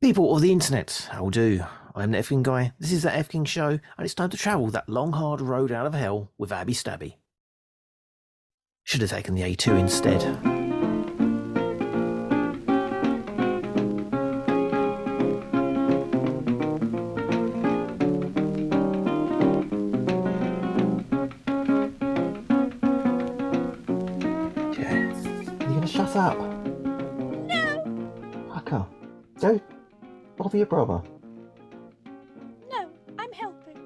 People of the internet, how do? I'm the Efking Guy. This is the Efking Show, and it's time to travel that long, hard road out of hell with Abbie Stabby. Should have taken the A2 instead. Brother. no, I'm helping.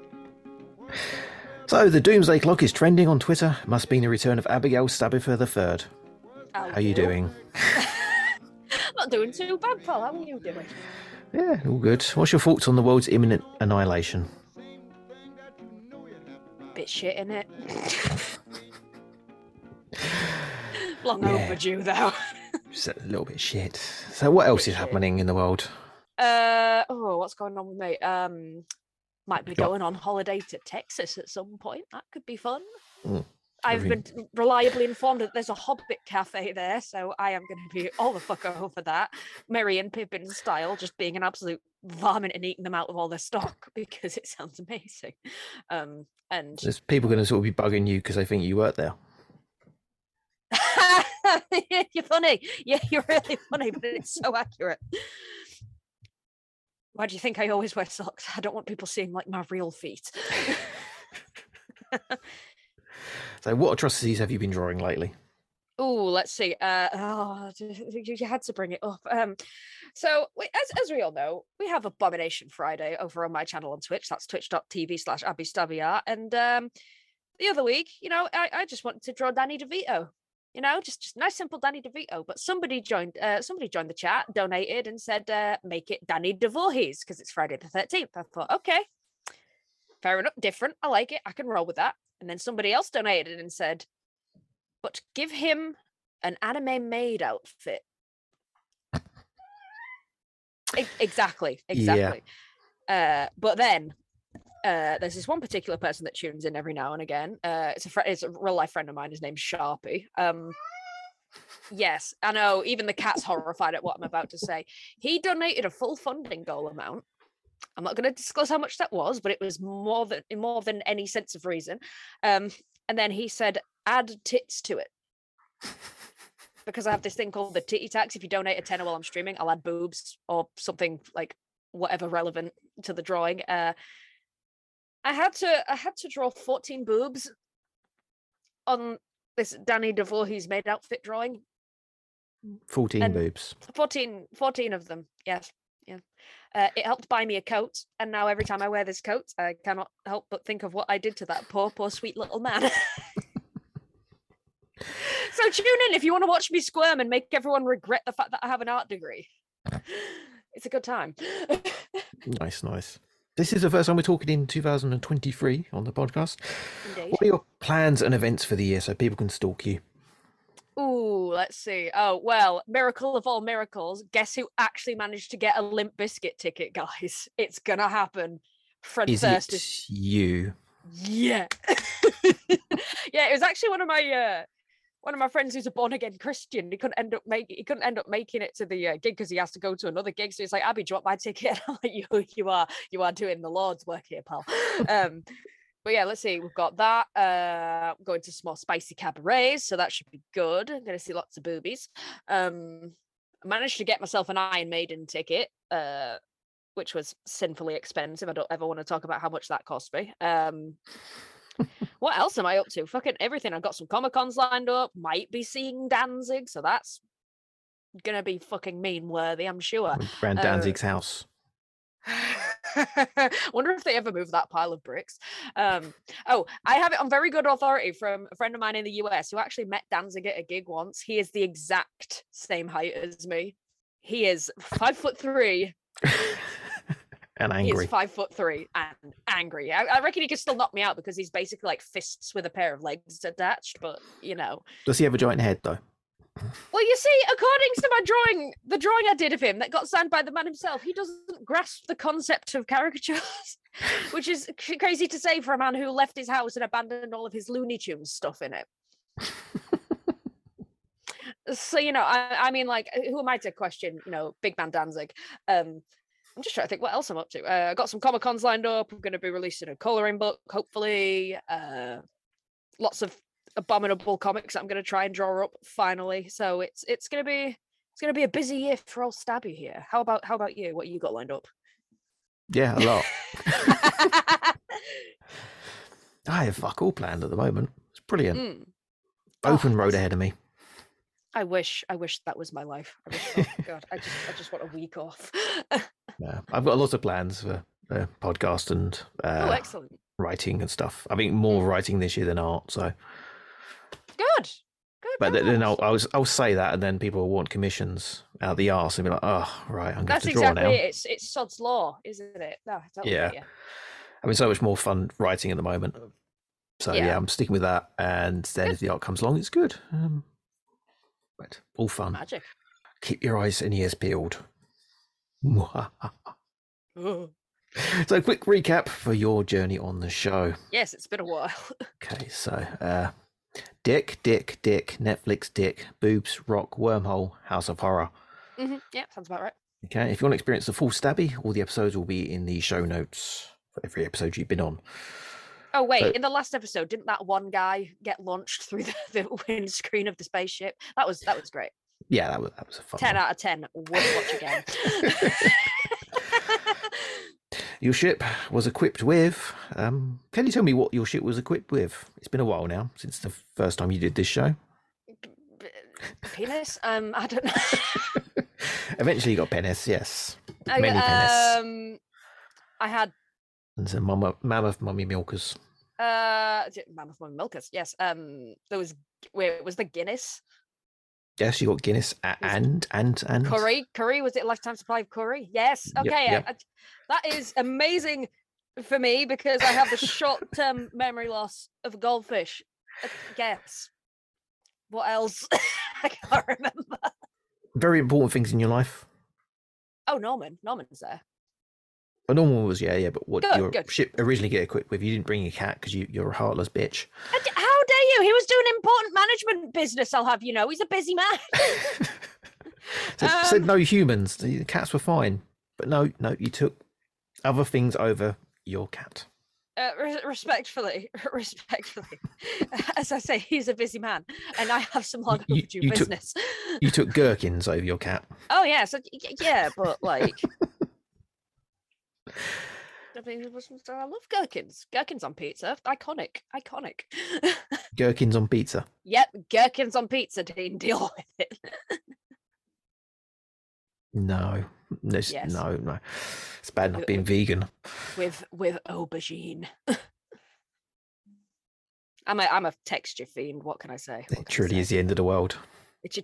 So the Doomsday Clock is trending on Twitter. Must be the return of Abigail Stabbifer III. Oh, How are you doing? Not doing too bad, Paul. How are you doing? Yeah, all good. What's your thoughts on the world's imminent annihilation? Bit shit in it. Long Yeah. overdue, though. Just a little bit shit. So what else Bit is shit. happening in the world? Uh oh, what's going on with me? Um, might be going on holiday to Texas at some point. That could be fun. Mm, I've been reliably informed that there's a Hobbit cafe there, so I am going to be all the fuck over that. Merry and Pippin style, just being an absolute varmint and eating them out of all their stock because it sounds amazing. Um, and There's people going to sort of be bugging you because they think you work there. you're funny. Yeah, you're really funny, but it's so accurate. Why do you think I always wear socks? I don't want people seeing like my real feet. So what atrocities have you been drawing lately? Oh, let's see. Uh, oh, you had to bring it up. Um, so we, as as we all know, we have Abomination Friday over on my channel on Twitch. That's twitch.tv slash Abby Stabbyart. And um, the other week, you know, I, I just wanted to draw Danny DeVito. You know, just just nice simple Danny DeVito. But somebody joined. Uh, somebody joined the chat, donated, and said, uh, "Make it Danny DeVorhees because it's Friday the thirteenth. I thought, okay, fair enough, different. I like it. I can roll with that. And then somebody else donated and said, but give him an anime maid outfit. E- exactly, Yeah. exactly. Uh, but then uh, there's this one particular person that tunes in every now and again. Uh, it's a fr- it's a real life friend of mine. His name's Sharpie. Um, yes, I know. Even the cat's horrified at what I'm about to say. He donated a full funding goal amount. I'm not going to disclose how much that was, but it was more than more than any sense of reason. Um, and then he said, "Add tits to it." because I have this thing called the titty tax. If you donate a tenner while I'm streaming, I'll add boobs or something like whatever relevant to the drawing. Uh, I had to I had to draw 14 boobs on this Danny DeVorhees maid outfit drawing. 14 And- boobs. 14, 14 of them. Yes. Yeah. Uh, it helped buy me a coat, and now every time I wear this coat, I cannot help but think of what I did to that poor, poor, sweet little man. so tune in if you want to watch me squirm and make everyone regret the fact that I have an art degree. It's a good time. Nice, nice. This is the first time we're talking in 2023 on the podcast. Indeed. What are your plans and events for the year so people can stalk you? Ooh, let's see. Oh, well, miracle of all miracles. Guess who actually managed to get a Limp Bizkit ticket, guys? It's gonna happen. Fred Is it is you? Yeah. yeah, it was actually one of my uh one of my friends who's a born again Christian. He couldn't end up making he couldn't end up making it to the uh, gig because he has to go to another gig. So he's like, Abbie, drop my ticket? I'm like, you you are you are doing the Lord's work here, pal. Um but yeah, let's see. We've got that. Uh I'm going to some more spicy cabarets, so that should be good. I'm gonna see lots of boobies. Um I managed to get myself an Iron Maiden ticket. Uh which was sinfully expensive. I don't ever want to talk about how much that cost me. Um, what else am I up to? Fucking everything. I've got some Comic Cons lined up. Might be seeing Danzig, so that's gonna be fucking mean worthy, I'm sure. Around Uh, Danzig's house. Wonder if they ever move that pile of bricks. Um, oh, I have it on very good authority from a friend of mine in the US who actually met Danzig at a gig once. He is the exact same height as me. He is five foot three and angry. is five foot three and angry. I, I reckon he could still knock me out because he's basically like fists with a pair of legs attached. But you know, Does he have a giant head though? well, you see, according to my drawing, the drawing I did of him that got signed by the man himself, he doesn't grasp the concept of caricatures, which is crazy to say for a man who left his house and abandoned all of his Looney Tunes stuff in it. so you know, I, I mean, like, who am I to question? You know, Big Man Danzig. Um, I'm just trying to think what else I'm up to. Uh, I got some Comic Cons lined up. I'm going to be releasing a coloring book, hopefully. Uh, lots of abominable comics I'm going to try and draw up finally. So it's it's going to be it's going to be a busy year for old Stabby here. How about how about you? What you got lined up? Yeah, a lot. I have fuck all planned at the moment. It's brilliant. Mm, Open Oh, road ahead of me. I wish I wish that was my life. I wish, oh God, I just I just want a week off. Yeah, I've got lots of plans for uh, podcast and oh, uh, excellent. writing and stuff. I think more Mm. writing this year than art. So, Good. Good. but then then I'll. I'll I'll say that, and then people will want commissions out the arse and be like, "Oh, right, I'm going to have That's to draw exactly now." it. It's it's sod's law, isn't it? No, I totally Yeah. get you. having so much more fun writing at the moment. So yeah, Yeah. I'm sticking with that. And then if the art comes along, it's good. Um, but all fun. Magic. Keep your eyes and ears peeled. So quick recap for your journey on the show. Yes, it's been a while. Okay, so uh, Dick, Dick, Dick, Netflix, Dick, Boobs, Rock, Wormhole, House of Horror. hmm Yeah, sounds about right. Okay, if you want to experience the full stabby, all the episodes will be in the show notes for every episode you've been on. Oh wait, So- in the last episode, didn't that one guy get launched through the, the windscreen of the spaceship? That was that was great. Yeah, that was that was a fun. Ten one. out of ten. Would watch again. Your ship was equipped with. Um, can you tell me what your ship was equipped with? It's been a while now since the first time you did this show. Penis? Um, I don't know. Eventually, you got penis, yes, I, many penis, um, I had and some mama, mammoth mummy milkers. uh, mammoth mummy milkers. Yes. Um, there was wait, it was the Guinness Yes, you got Guinness and and and curry. Curry was it lifetime supply of curry? Yes. Okay. yep. I- I- that is amazing for me because I have the short-term memory loss of a goldfish. Uh, Yes. What else? I can't remember. Very important things in your life. Oh, Norman. Norman's there. A normal was yeah, yeah, but what Good, your good. ship originally get equipped with? You didn't bring your cat because you you're a heartless bitch. How How dare you? He was doing important management business. I'll have you know. He's a busy man. said, said Um, no humans. The cats were fine, but no, no, you took other things over your cat. Uh, re- respectfully, respectfully. As I say, he's a busy man, and I have some long overdue you took- business. You took gherkins over your cat. Oh yeah, so yeah, but like, I mean, it was- I love gherkins. Gherkins on pizza, iconic, iconic. Gherkins on pizza. yep, gherkins on pizza. Dean, deal with it. No, Yes. no, no. It's bad not Uh, being vegan. with with aubergine. I'm a I'm a texture fiend. What can I say? What It truly is the end of the world. It's a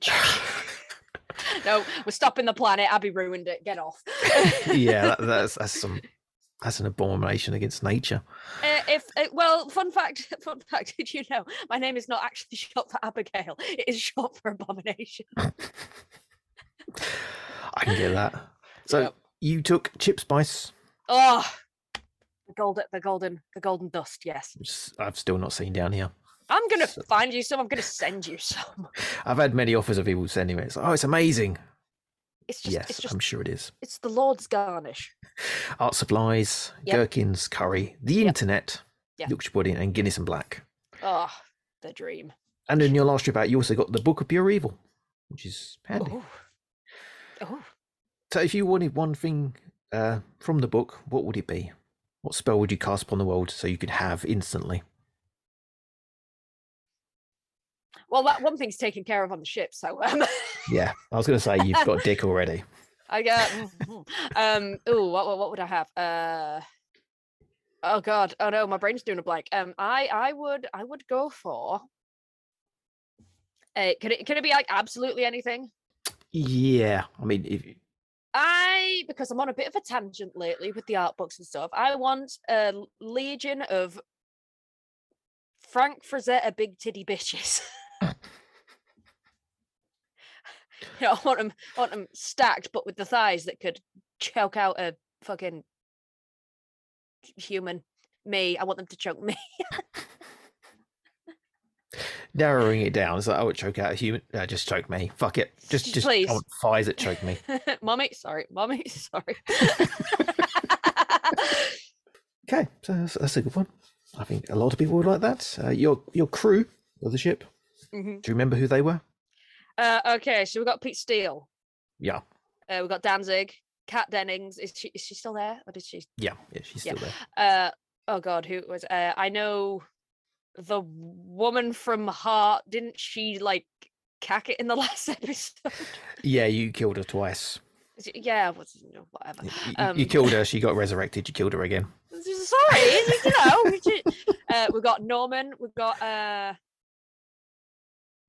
no. We're stopping the planet. Abbie ruined it. Get off. yeah, that, that's that's some that's an abomination against nature. Uh, if uh, well, fun fact, fun fact. Did you know my name is not actually short for Abigail? It is short for abomination. I can get that. So Yep. you took chip spice, Oh, the golden, the golden, the golden dust. Yes, I've still not seen down here. I'm gonna So- find you some. I'm gonna send you some. I've had many offers of people sending me. It's like, oh, it's amazing. It's just, yes, it's just, I'm sure it is. it's the Lord's garnish. Art supplies, Yep. gherkins, curry, the Yep. internet, Yeah. Yorkshire pudding, and Guinness and Black. Oh, the dream. And in your last trip out, you also got the Book of Pure Evil, which is handy. Oh, oh. So, if you wanted one thing uh, from the book, what would it be? What spell would you cast upon the world so you could have instantly? Well, that one thing's taken care of on the ship, so um, Yeah, I was going to say you've got dick already. I got. um. Ooh, what, what what would I have? Uh. Oh God. Oh no, my brain's doing a blank. Um. I I would I would go for. Uh, could it could it be like absolutely anything? Yeah, I mean, if I because I'm on a bit of a tangent lately with the art books and stuff. I want a legion of Frank Frazetta big titty bitches. you know, I want them, I want them stacked, but with the thighs that could choke out a fucking human. Me, I want them to choke me. narrowing it down. It's like, I would choke out a human. Uh, just choke me. Fuck it. Just, Just please. I want fires that choke me. mommy, sorry, mommy, sorry. Okay, so that's, that's a good one. I think a lot of people would like that. Uh, your your crew of the ship. Mhm. Do you remember who they were? Uh, okay, so we've got Pete Steele. Yeah, Uh, we've got Danzig. Kat Dennings. Is she is she still there? Or did she yeah, yeah. She's Yeah. still there. uh oh god who was uh i know the woman from heart didn't she like cack it in the last episode Yeah, you killed her twice. Yeah whatever You, Um, you killed her. She got resurrected. You killed her again. sorry you know uh we've got norman we've got uh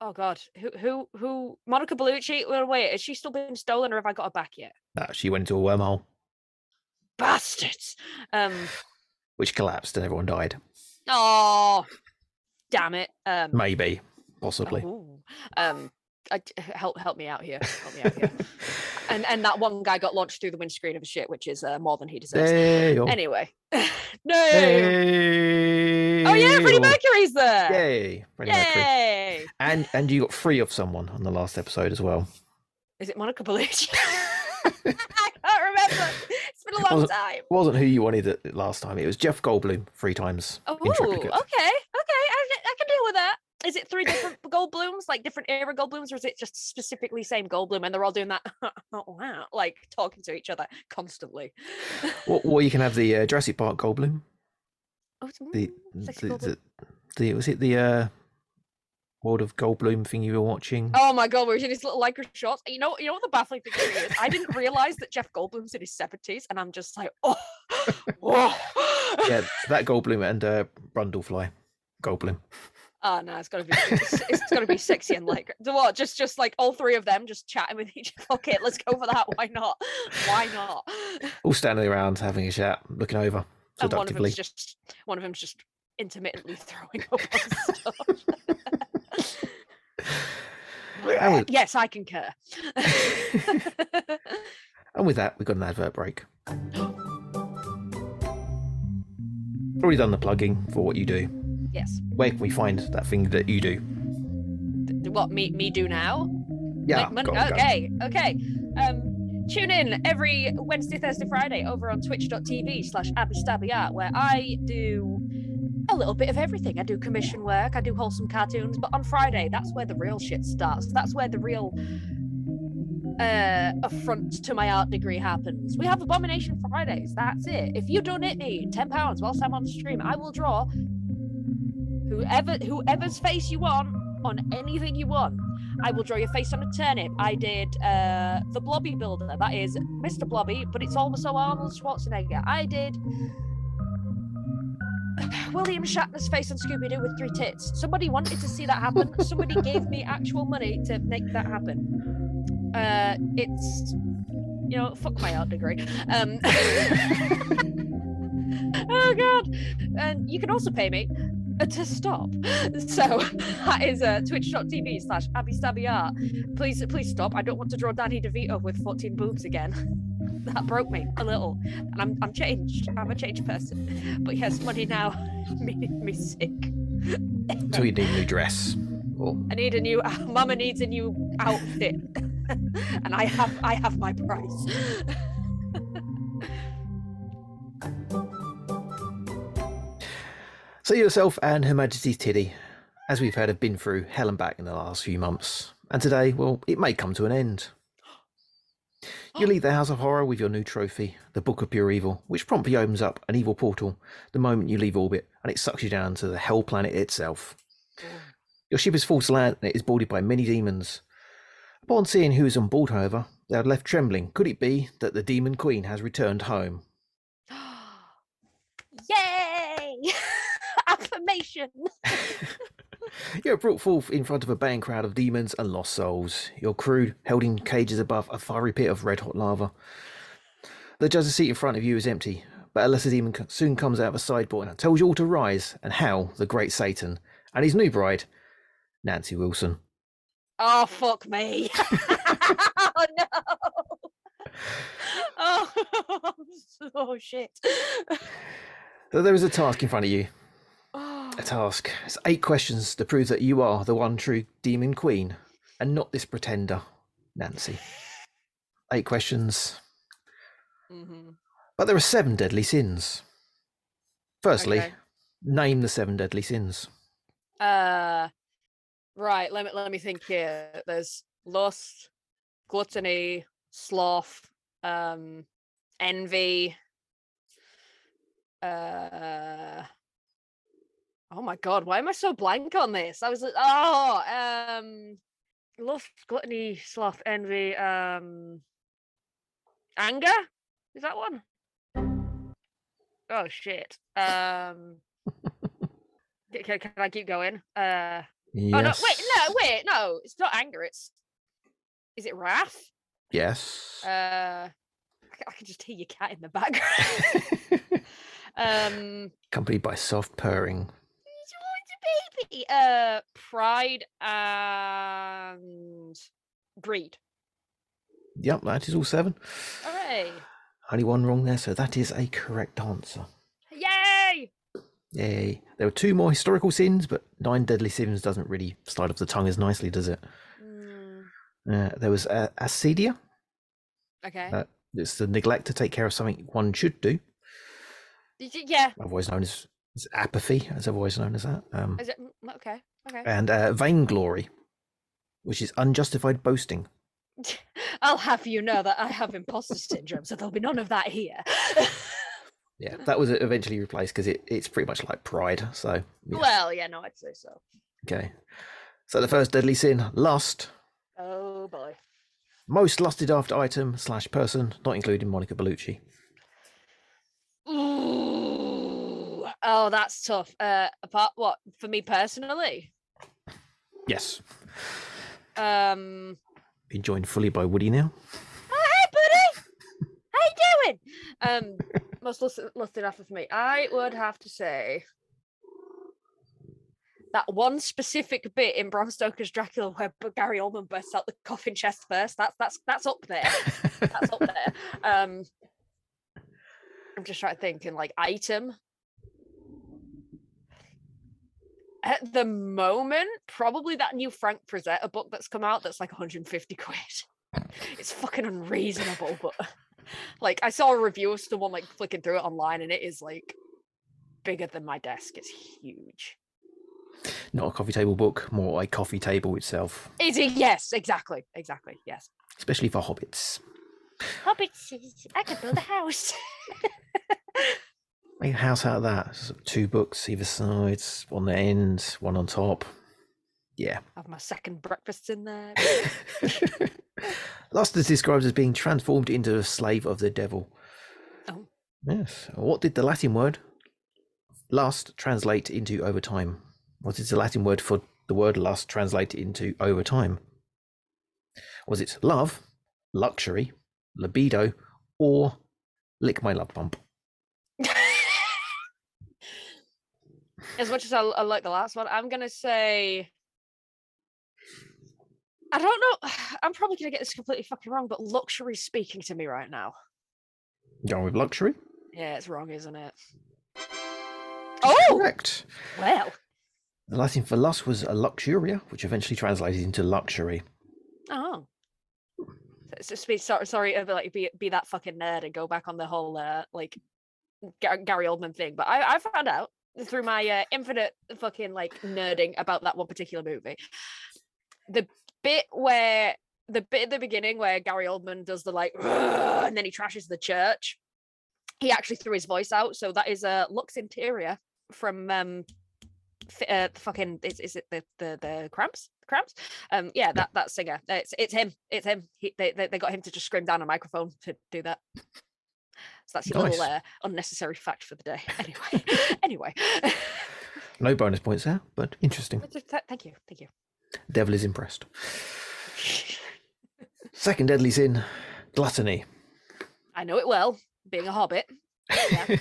oh god who who who monica bellucci well wait has she still been stolen or have i got her back yet No, she went into a wormhole, bastards um which collapsed, and everyone died. oh damn it um Maybe, possibly. Ooh. Um, I, help help me out here. Help me out here. and and that one guy got launched through the windscreen of a shit, which is uh, more than he deserves. Go. Anyway, no. Hey. Oh yeah, Freddie Mercury's there. Yay, Freddie Mercury. Yay! And and you got free of someone on the last episode as well. Is it Monica Bellucci? I can't remember. It's been a long Wasn't- time. wasn't who you wanted it last time. It was Jeff Goldblum three times. Oh, okay, okay, triplicate. I, can- I can deal with that. Is it three different Goldblums, like different era Goldblums, or is it just specifically same Goldblum and they're all doing that? oh wow, like talking to each other constantly. Well, well, you can have the uh, Jurassic Park Goldblum. Oh, it's- The the, the, the was it the uh, World of Goldblum thing you were watching? Oh my god, we're in his little lycra shorts. You know, you know what the baffling thing is? I didn't realize that Jeff Goldblum's in his seventies, and I'm just like, oh, oh. Yeah, that Goldblum and uh, Brundlefly Goldblum. Oh no, it's gotta be, it's, it's gotta be sexy and like So what? Just, just like all three of them just chatting with each other. Okay, let's go for that. Why not? Why not? All standing around having a chat, looking over And one of them's just, one of them's just intermittently throwing up on stuff. And yes, I concur. and with that, we've got an advert break. Already done the plugging for what you do. Yes. Where can we find that thing that you do? Th- What me me do now? Yeah, money. go on, okay, okay. Um, tune in every Wednesday, Thursday, Friday over on twitch.tv slash abystabbyart, where I do a little bit of everything. I do commission work, I do wholesome cartoons, but on Friday, that's where the real shit starts. That's where the real uh affront to my art degree happens. We have Abomination Fridays. That's it. If you donate me ten pounds whilst I'm on stream, I will draw whoever whoever's face you want on anything you want. I will draw your face on a turnip. I did uh, the Blobby Builder. That is Mr. Blobby, but it's also Arnold Schwarzenegger. I did William Shatner's face on Scooby Doo with three tits. Somebody wanted to see that happen. Somebody gave me actual money to make that happen. Uh, it's you know, fuck my art degree. Um, oh god! And you can also pay me to stop. So that is uh, twitch.tv slash abystabbyart. Please, please stop. I don't want to draw Danny DeVito with 14 boobs again. that broke me a little. And I'm, I'm changed. I'm a changed person. But yes, money now made me sick. So you need a new dress. Or I need a new mama needs a new outfit. and I have I have my price. So yourself and Her Majesty's Tiddy, as we've heard, have been through hell and back in the last few months. And today, well, it may come to an end. You leave the House of Horror with your new trophy, the Book of Pure Evil, which promptly opens up an evil portal the moment you leave orbit, and it sucks you down to the Hell Planet itself. Your ship is forced to land and it is boarded by many demons. Upon seeing who is on board, however, they are left trembling. Could it be that the Demon Queen has returned home? Yay! Affirmation. You're brought forth in front of a baying crowd of demons and lost souls. Your crew held in cages above a fiery pit of red hot lava. The judge's seat in front of you is empty, but a lesser demon soon comes out of a sideboard and tells you all to rise and howl the great Satan and his new bride, Nancy Wilson. Oh fuck me. oh no. Oh, oh shit. So there is a task in front of you. A task. It's eight questions to prove that you are the one true demon queen and not this pretender, Nancy. Eight questions. hmm But there are seven deadly sins. Firstly, Okay. name the seven deadly sins. Uh, right. Let me let me think here. There's lust, gluttony, sloth, um, envy. Uh, oh my god, why am I so blank on this? I was like, oh, um, lust, gluttony, sloth, envy, um, anger. Is that one? Oh shit. Um. Can, can I keep going? Uh Yes. oh no wait no wait no it's not anger it's is it wrath? Yes. Uh I, can just hear your cat in the background. um Accompanied by soft purring. Baby. Uh pride and greed. Yep, that is all seven. Hooray. Only one wrong there, so that is a correct answer. Yay! Yay. There were two more historical sins, but nine deadly sins doesn't really slide off the tongue as nicely, does it? Mm, Uh, there was uh, acedia. okay. Uh, it's the neglect to take care of something one should do, yeah. otherwise known as, as apathy, as I've always known as that. Um, Is it okay? Okay. and uh, vainglory, which is unjustified boasting. I'll have you know that I have imposter syndrome, so there'll be none of that here. Yeah, that was eventually replaced because it, it's pretty much like pride. So. Well, yeah, no, I'd say so. okay. So the first deadly sin, lust. Oh boy. Most lusted after item slash person, not including Monica Bellucci. Ooh. Oh, that's tough. Uh, apart what for me personally? Yes. Um. Been joined fully by Woody now. Oh, hey, buddy. How you doing? Um, most lusted, lusted after for me, I would have to say that one specific bit in Bram Stoker's Dracula where Gary Oldman bursts out the coffin chest first. That's that's that's up there. That's up there. Um, I'm just trying to think in like item. At the moment, probably that new Frank Frazetta book that's come out that's like 150 quid. It's fucking unreasonable, but like I saw a review of someone like flicking through it online and it is like bigger than my desk. It's huge. not a coffee table book, more a coffee table itself, Is it? Yes, exactly. Exactly. Yes. especially for hobbits. Hobbits, I could build a house. Make a house out of that. Two books either side, one the end, one on top. Yeah. Have my second breakfasts in there. Lust is described as being transformed into a slave of the devil. Oh. Yes. What did the Latin word lust translate into over time? What is the Latin word for the word lust translate into over time? Was it love, luxury, libido, or lick my love bump? As much as I, I like the last one, I'm gonna say. I don't know. I'm probably gonna get this completely fucking wrong, but luxury speaking to me right now. Going with luxury? Yeah, it's wrong, isn't it? Oh Correct. well. The Latin for lust was a luxuria, which eventually translated into luxury. Oh. So- So, be, sorry, sorry, uh, like be be that fucking nerd and go back on the whole uh, like Gary Oldman thing. But I I found out through my uh, infinite fucking like nerding about that one particular movie, the bit where the bit at the beginning where Gary Oldman does the like and then he trashes the church. He actually threw his voice out, so that is a uh, Lux Interior from um uh, the fucking is, is it the the the cramps? Cramps? Um yeah that that singer. It's it's him. It's him. He, they they got him to just scream down a microphone to do that so that's your little uh, unnecessary fact for the day anyway anyway No bonus points there, but interesting. Th- th- thank you thank you Devil is impressed. Second deadly sin, gluttony. i know it well being a hobbit Yeah.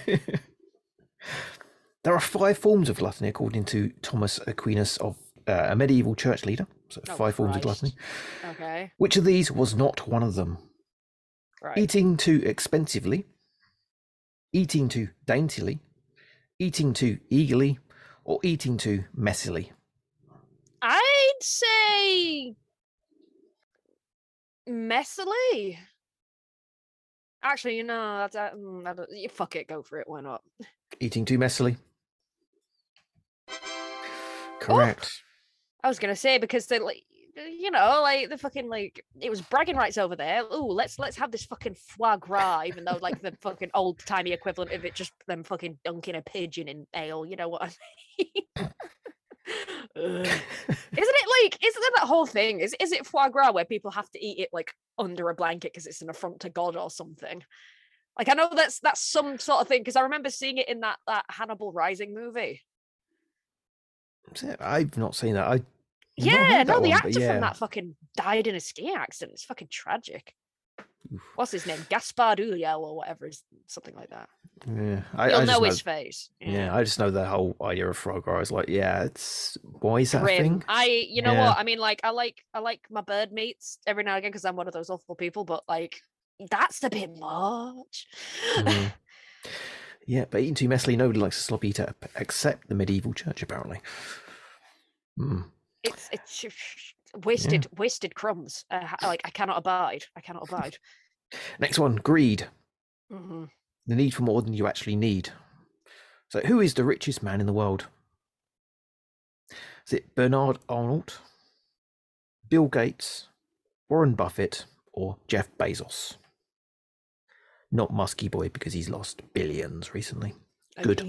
there are five forms of gluttony, according to Thomas Aquinas, of uh, a medieval church leader. So Oh, five forms of gluttony. Okay Which of these was not one of them? right Eating too expensively, eating too daintily, eating too eagerly, or eating too messily? I'd say messily. Actually, you know, I don't, mm, you fuck it, go for it. Why not? Eating too messily. Correct. I was gonna say because they like, Uh, you know, like the fucking like it was bragging rights over there. Oh, let's let's have this fucking foie gras, even though like the fucking old timey equivalent of it just them fucking dunking a pigeon in ale. You know what I mean? Isn't it like isn't it that whole thing is is it foie gras where people have to eat it like under a blanket because it's an affront to god or something like i know that's that's some sort of thing because i remember seeing it in that that hannibal rising movie I've not seen that. I yeah no the one, actor yeah. from that fucking died in a skiing accident it's fucking tragic Oof. what's his name gaspard Ulliel or whatever is something like that Yeah, I, you'll I know know. his face yeah. I just know the whole idea of frog. I was like, yeah, it's why is that grim. thing? I, you know Yeah. what? I mean, like, I like, I like my bird meats every now and again because I'm one of those awful people. But like, that's a bit much. Mhm. Yeah, but eating too messily, nobody likes a sloppy eater except the medieval church, apparently. Mm. It's it's sh- sh- wasted, wasted crumbs. Uh, like, I cannot abide. I cannot abide. Next one, greed. hmm The need for more than you actually need. So, who is the richest man in the world? Is it Bernard Arnault, Bill Gates, Warren Buffett, or Jeff Bezos? Not Musky Boy because he's lost billions recently. Good.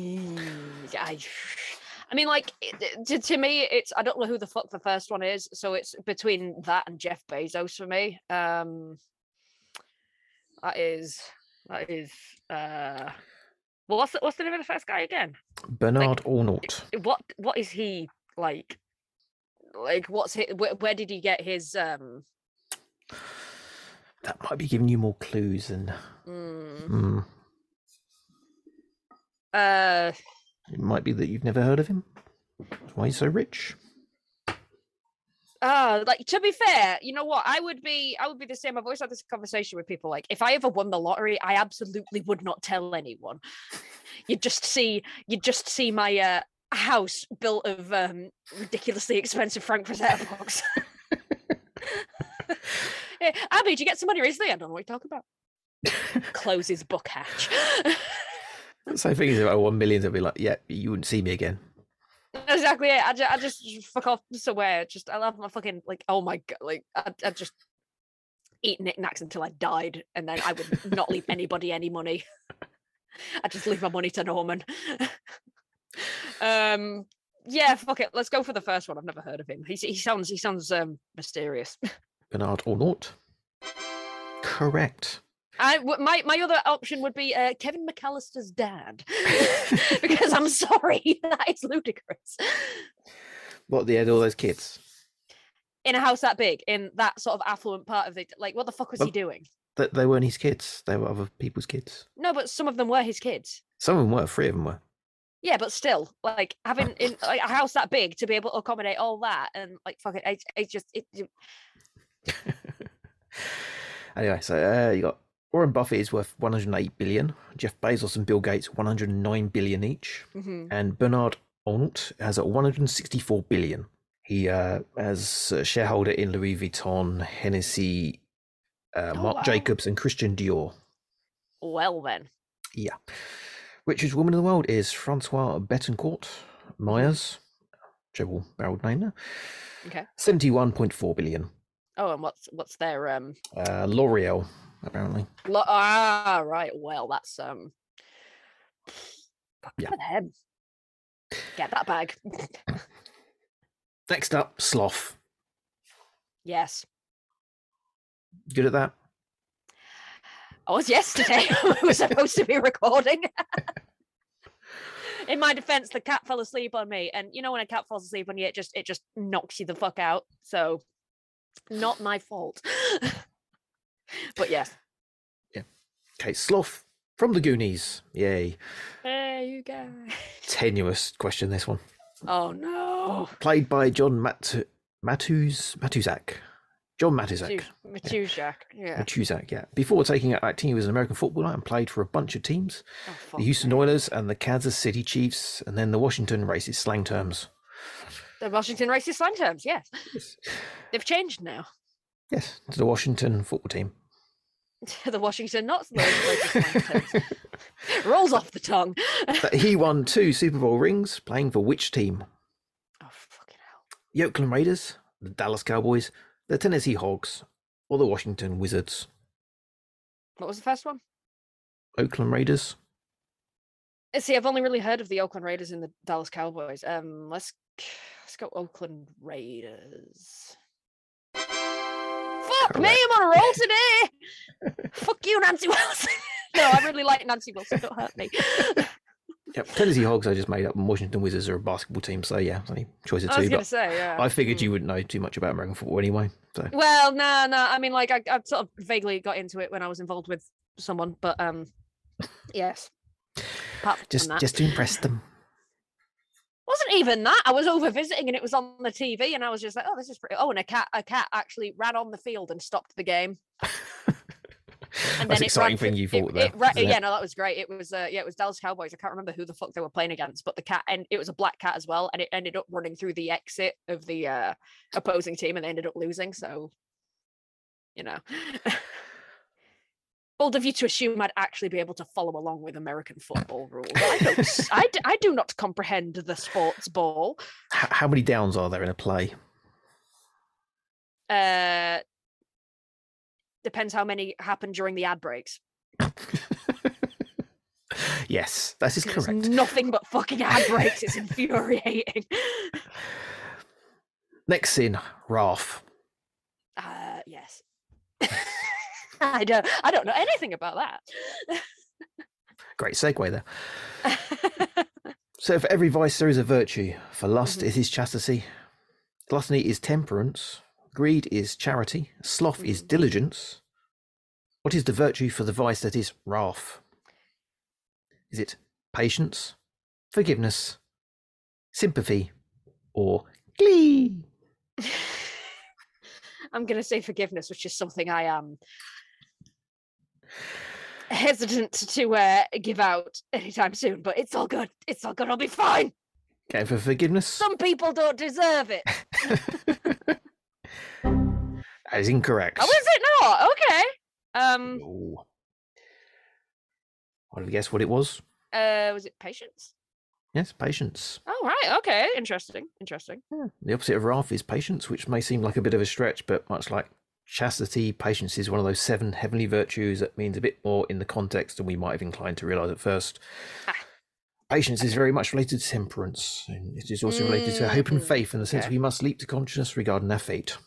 I, I mean, like, it- to, to me, it's I don't know who the fuck the first one is, so it's between that and Jeff Bezos for me. Um, that is that is uh, well, what's the, what's the name of the first guy again? Bernard Arnault. What what is he like? Like, what's his, where, where did he get his um? That might be giving you more clues than. mm, Mm, uh, it might be that you've never heard of him. That's why he's so rich. Ah, like to be fair, you know what? I would be, I would be the same. I've always had this conversation with people. Like, if I ever won the lottery, I absolutely would not tell anyone. You'd just see, you'd just see my uh, house built of um, ridiculously expensive Frank books. yeah, Abbie, did you get some money recently? I don't know what you're talking about. Closes book hatch. So thing is, if I won millions, I'd be like, yeah, you wouldn't see me again. exactly it. I just, I just fuck off somewhere. Just I love my fucking like oh my god, like I, I just eat knickknacks until I died, and then I would not leave anybody any money. I just leave my money to Norman. um, yeah, fuck it. Let's go for the first one. I've never heard of him. He he sounds he sounds um mysterious. Bernard Arnault. Correct. I my my other option would be uh, Kevin McAllister's dad, because I'm sorry, that is ludicrous. What, they had all those kids? in a house that big in that sort of affluent part of it like what the fuck was he doing That they weren't his kids. They were other people's kids. no but some of them were his kids Some of them were. Three of them were. yeah but still like having in like, a house that big to be able to accommodate all that and like fuck it it's just it, it- Anyway, so uh, you got Warren Buffett is worth 108 billion. Jeff Bezos and Bill Gates 109 billion each, mhm. and Bernard Arnault has a 164 billion. He uh, has a shareholder in Louis Vuitton, Hennessy, uh, Oh, Marc wow. Jacobs, and Christian Dior. well then Yeah. Richest woman in the world is Francois Bettencourt Meyers, triple barreled name there. Okay. 71.4 billion. oh and what's what's their um Uh, L'Oreal, apparently. lo- ah right well that's um Yeah. them get that bag Next up, Sloth. yes Good at that? I was yesterday. we were supposed to be recording. In my defense, the cat fell asleep on me, and you know when a cat falls asleep on you, it just it just knocks you the fuck out. So, not my fault. but yes, Yeah. Okay, Sloth from the Goonies. Yay. there you go. Tenuous question, this one. Oh no! Played by John Mat- Matus- Matuszak. John Matizak. Matuszak. Yeah. Matuszak, yeah. Before taking up acting, he was an American footballer and played for a bunch of teams Oh, the Houston. Oilers and the Kansas City Chiefs, and then the Washington Racist slang terms. The Washington racist slang terms. Yes, Yes, they've changed now. yes to the Washington football team. the Washington not the racist slang terms. Rolls off the tongue. But he won two Super Bowl rings playing for which team? Oh fucking hell! The Oakland Raiders, the Dallas Cowboys, the Tennessee Hogs, or the Washington Wizards? What was the first one? Oakland Raiders. Uh, See, I've only really heard of the Oakland Raiders and the Dallas Cowboys. Um, let's let's go Oakland Raiders. Fuck me, Correct. I'm on a roll today. Fuck you, Nancy Wilson. no, I really like Nancy Wilson. Don't hurt me. Yep, Tennessee Hogs I just made up, Washington Wizards are a basketball team, so yeah, only choice of two. I was gonna But say, yeah. I figured you wouldn't know too much about American football anyway. So Well, no, no. I mean, like, I, I sort of vaguely got into it when I was involved with someone, but um, yes. Apart just just to impress them. Wasn't even that. I was over visiting and it was on the TV, and I was just like, "Oh, this is pretty." Oh, and a cat, a cat actually ran on the field and stopped the game. And That's then exciting thing you thought there. it it? yeah, no, that was great. It was, uh, yeah, it was Dallas Cowboys. I can't remember who the fuck they were playing against, but the cat, and it was a black cat as well, and it ended up running through the exit of the uh, opposing team, and they ended up losing. So, you know. Bold of you to assume I'd actually be able to follow along with American football rules. I don't. s- I, d- I do not comprehend the sports ball. H- how many downs are there in a play? Uh, depends how many happen during the ad breaks. yes, that is correct. nothing but fucking ad breaks. It's infuriating. Next sin, Ralph. Uh, yes. I don't. I don't know anything about that. Great segue there. So, for every vice there is a virtue. For lust Mhm. it is chastity, gluttony is temperance, greed is charity, sloth is Mhm. diligence. What is the virtue for the vice that is wrath? Is it patience, forgiveness, sympathy, or glee? I'm going to say forgiveness, which is something I am hesitant to uh, give out anytime soon. But it's all good. It's all good. I'll be fine. Okay, for forgiveness? Some people don't deserve it. that is incorrect. Oh, is it not? Okay. Um. No. Want to guess what it was? Uh. Was it patience? Yes, patience. Oh right. Okay. Interesting. Interesting. The opposite of wrath is patience, which may seem like a bit of a stretch, but much like chastity, patience is one of those seven heavenly virtues that means a bit more in the context than we might have inclined to realize at first. Ah. Patience is very much related to temperance, and it is also related to hope and Mm, faith in the sense okay. we must leap to consciousness regarding our fate.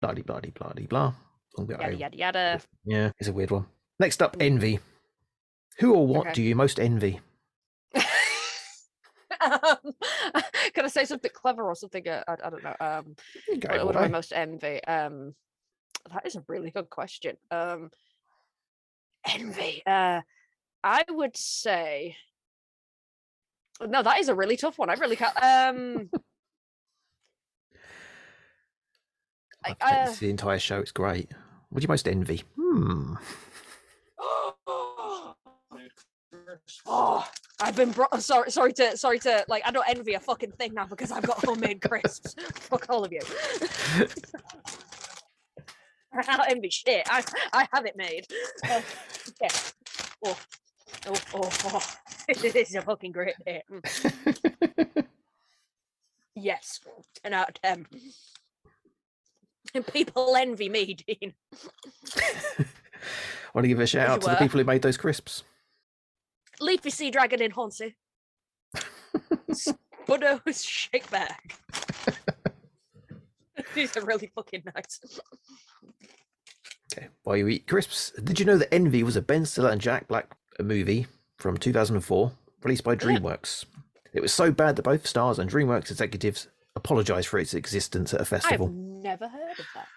Blah de blah de blah de blah. Long bit I- Yada yada yada. Yeah, it's a weird one. Next up, envy. Who or what Okay. do you most envy? um, can I say something clever or something? Uh, I, I don't know. Um, what, what do I most envy? Um, that is a really good question. Um, envy. Uh, I would say. No, that is a really tough one. I really can't. Um, I- I've played uh, the entire show. It's great. What do you most envy? Hmm. Oh, I've been brought. Sorry, sorry to, sorry to. Like, I don't envy a fucking thing now because I've got homemade crisps. Fuck all of you. I envy shit. I, I have it made. Uh, yeah. Oh, oh, oh, oh. this is a fucking great day. Mm, Yes, ten out of ten. And people envy me, Dean. I want to give a shout out to the people who made those crisps. Leafy Sea Dragon in Hornsey. Spuddo's Shake Bag. These are really fucking nice. Okay, while you eat crisps, did you know that Envy was a Ben Stiller and Jack Black movie from 2004, released by Yeah. DreamWorks? It was so bad that both stars and DreamWorks executives apologized for its existence at a I've festival. never heard of that.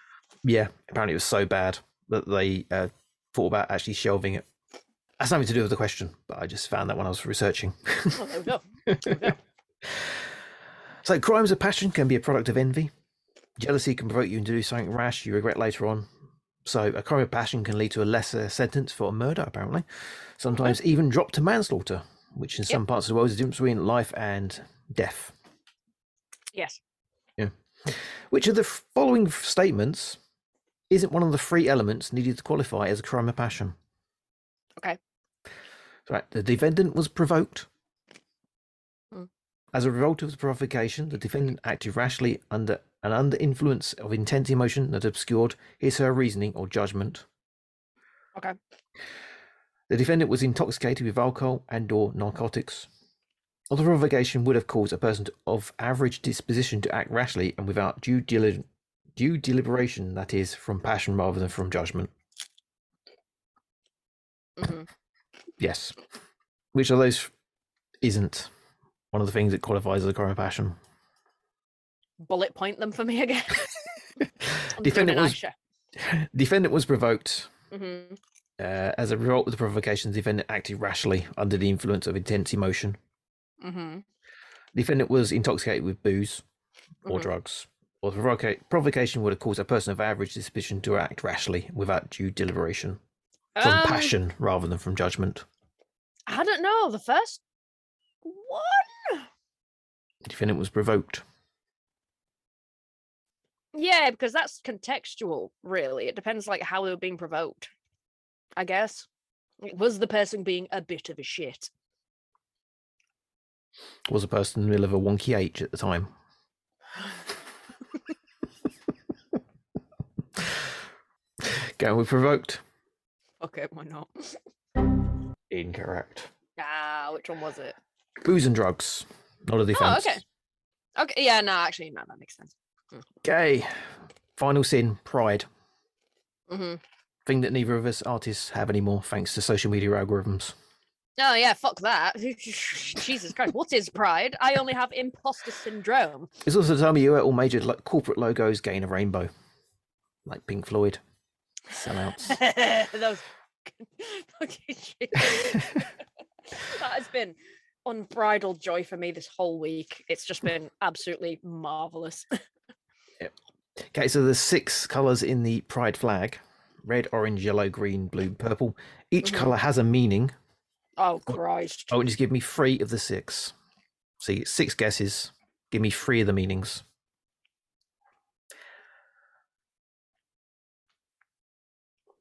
Yeah, apparently it was so bad that they uh, thought about actually shelving it. That's nothing to do with the question, but I just found that when I was researching. Oh, there we go. There we go. So, crimes of passion can be a product of envy. Jealousy can provoke you into doing something rash you regret later on. So a crime of passion can lead to a lesser sentence for murder, apparently. Sometimes even drop to manslaughter, which in Yep. some parts of the world is the difference between life and death. Yes. Yeah. Which of the following f- statements isn't one of the three elements needed to qualify as a crime of passion? Okay. Right. The defendant was provoked. Mm. As a result of the provocation, the defendant acted rashly under and under influence of intense emotion that obscured his her reasoning or judgment. Okay. The defendant was intoxicated with alcohol and or narcotics. Or the provocation would have caused a person of average disposition to act rashly and without due, deli- due deliberation, that is, from passion rather than from judgment. hmm Yes. Which of those isn't one of the things that qualifies as a crime of passion? Bullet point them for me again. Defendant was defendant was provoked hmm uh, as a result of the provocation. The defendant acted rashly under the influence of intense emotion. hmm Defendant was intoxicated with booze or Mhm. drugs. Or provoca- provocation would have caused a person of average disposition to act rashly without due deliberation from Um, passion rather than from judgment. I don't know. The first one. Defendant was provoked. Yeah, because that's contextual, really. It depends like how they were being provoked. I guess. Like, Was the person being a bit of a shit? Was a person in the middle of a wonky H at the time. Going with provoked. Okay, why not? Incorrect. Ah, which one was it? Booze and drugs. Not a defense. okay. Okay, yeah, no, actually, no, that makes sense. Okay. Final sin, pride. hmm Thing that neither of us artists have anymore thanks to social media algorithms. Oh yeah, fuck that. Jesus Christ, what is pride? I only have imposter syndrome. It's also the time of year where all major like, corporate logos gain a rainbow. Like Pink Floyd. Sellouts. Those fucking shit. that has been unbridled joy for me this whole week. It's just been absolutely marvelous. Okay, so there's six colours in the pride flag red, orange, yellow, green, blue, purple. Each Mhm. colour has a meaning. Oh Christ! I want you to give me three of the six. See, six guesses. Give me three of the meanings.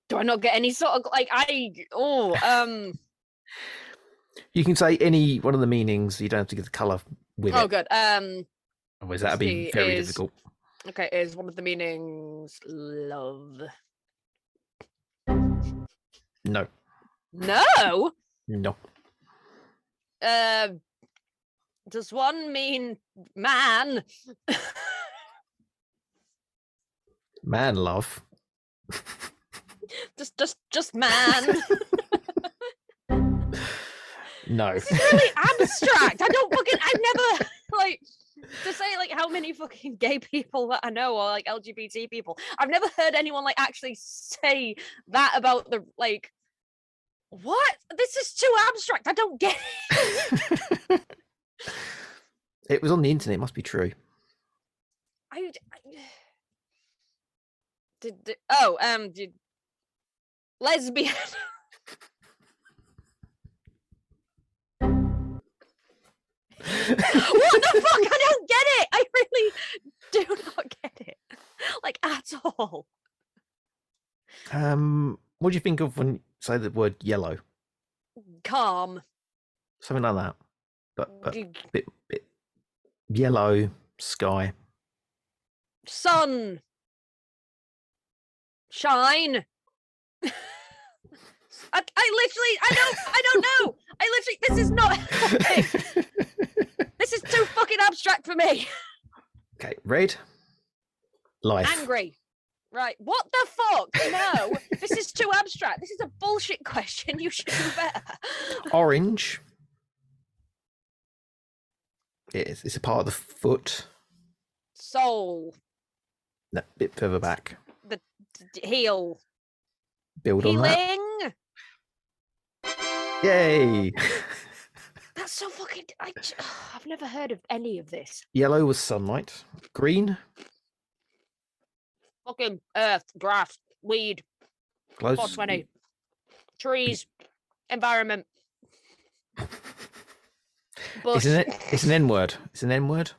Do I not get any sort of like I? Oh, um. You can say any one of the meanings. You don't have to get the colour with Oh, it. good. Um. Otherwise, that'd be very is- difficult. Okay, is one of the meanings love? No, No. no. Uh, does one mean man? Man love. just, just, just man. No. this is really abstract. I don't fucking. I've never like to say like how many fucking gay people that I know or like LGBT people. I've never heard anyone like actually say that about the like. What? This is too abstract. I don't get it. it was on the internet. It must be true. I, I did, did oh um did lesbian all Um, what do you think of when you say the word yellow? calm Something like that. But, but bit, bit yellow sky. sun shine I, I literally I don't I don't know I literally this is not this is too fucking abstract for me okay, red. Life. angry. Right. What the fuck? No, this is too abstract. This is a bullshit question. You should do better. Orange. It's, it's a part of the foot. Soul, No, bit further back. d- d- heal, Build on that. healing. Yay! That's so fucking. I, I've never heard of any of this. Yellow was sunlight. Green. Fucking earth, grass, weed, Close. 420, trees, environment. Bush. Isn't it? It's an N word. It's an N word.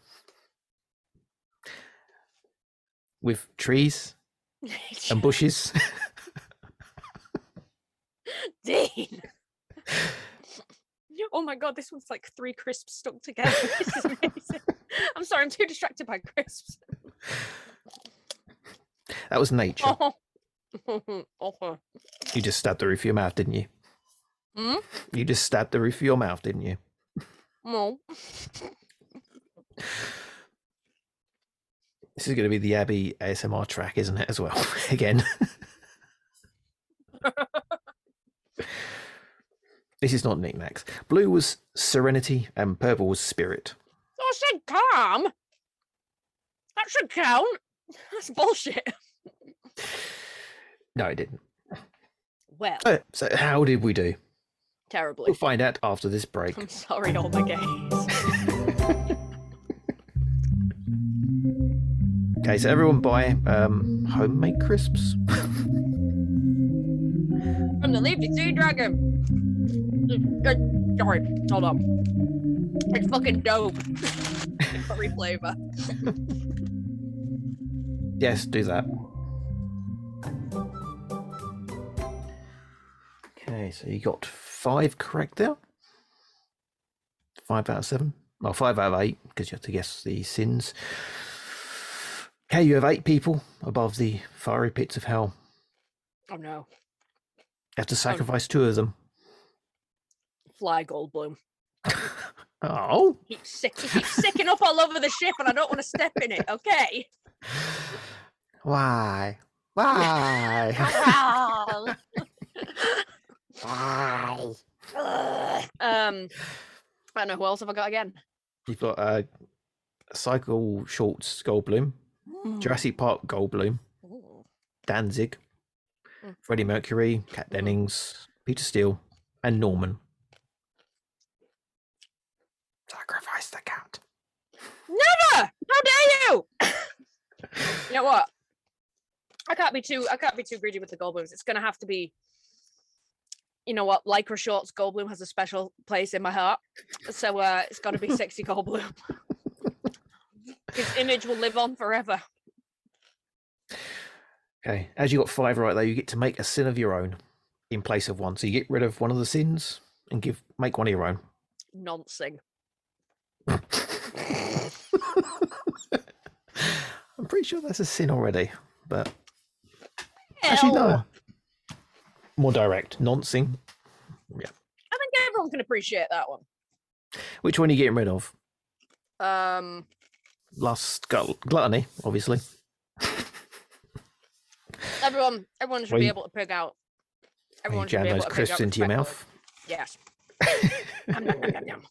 With trees and bushes. Dean. Oh my god, this one's like three crisps stuck together. This is amazing. I'm sorry, I'm too distracted by crisps. That was nature. Oh. oh. You just stabbed the roof of your mouth, didn't you? Hmm? You just stabbed the roof of your mouth, didn't you? No. This is going to be the Abbie ASMR track, isn't it, as well? Again. this is not knickknacks. Blue was serenity and purple was spirit. I said calm. That should count. That's bullshit. No, it didn't. Well, Uh, so, how did we do? terribly. We'll find out after this break. I'm sorry, all my gays. Okay, so everyone buy um, homemade crisps. From the Leafy Sea Dragon. Sorry, hold on. It's fucking dope. Furry flavor. Yes, do that. Okay, so you got five correct there. Five out of seven. Well, five out of eight because you have to guess the sins. Okay, you have eight people above the fiery pits of hell. Oh no. You have to oh, sacrifice two of them. Fly Goldblum. Oh, Keep sick. He keeps sicking up all over the ship, and I don't want to step in it. Okay. why? Why? Why? um, I don't know who else have I got again. You've got uh, Cycle Shorts Goldblum, Jurassic Park Goldblum, Ooh. Danzig, Mm. Freddie Mercury, Kat Mhm. Dennings, Peter Steele, and Norman. Sacrifice the cat. Never! How dare you? you know what? I can't be too. I can't be too greedy with the Goldblums. It's gonna have to be. You know what? Lycra shorts Goldblum has a special place in my heart, so uh, it's got to be sexy Goldblum. His image will live on forever. Okay, as you got five right there, you get to make a sin of your own in place of one. So you get rid of one of the sins and give make one of your own. Nonsing. I'm pretty sure that's a sin already, but actually no. More direct, noncing. Yeah. I think everyone can appreciate that one. Which one are you getting rid of? Um, Lust, glut- gluttony, obviously. everyone, everyone should Well, be able to pick out. Everyone should jam be able those to pick crisps into your mouth, Yes. Nom, nom, nom, nom.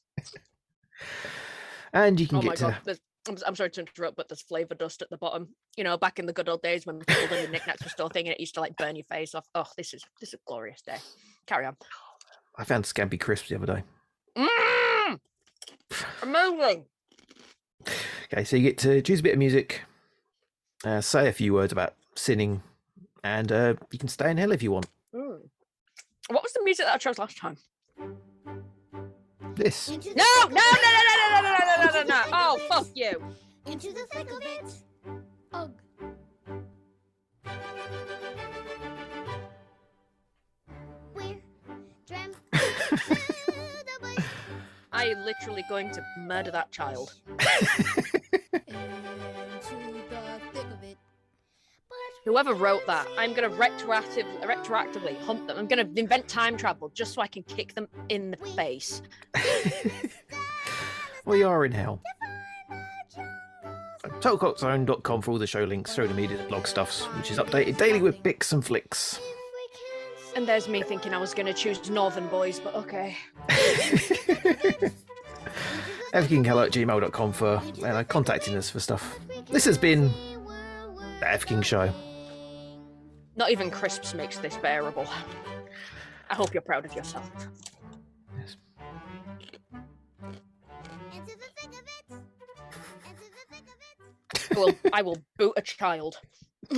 And you can Oh my get to god, I'm, I'm sorry to interrupt, but there's flavor dust at the bottom. You know, back in the good old days when people in the knickknacks were still thinking it used to like burn your face off. Oh, this is this is a glorious day. Carry on. I found Scampi crisps the other day. Mm! Amazing. Okay, so you get to choose a bit of music, uh, say a few words about sinning, and uh, you can stay in hell if you want. Mm. What was the music that I chose last time? This. No, no, no, no, no, no, no, no, no, no, no, no, no. Oh, fuck you. Into the thick of it. Ugh. We're dreamt to the bush. I am literally going to murder that child. Whoever wrote that, I'm gonna retroactive, retroactively hunt them. I'm gonna invent time travel just so I can kick them in the face. we are in hell. TotalCultZone.com for all the show links, social media, blog stuffs, which is updated daily with pics and flicks. And there's me thinking I was gonna choose Northern Boys, but okay. FKingHello at gmail.com for uh, contacting us for stuff. This has been the F King Show. Not even crisps makes this bearable. I hope you're proud of yourself. Yes. Into the thick of it. Into the thick of it. I will, I will boot a child.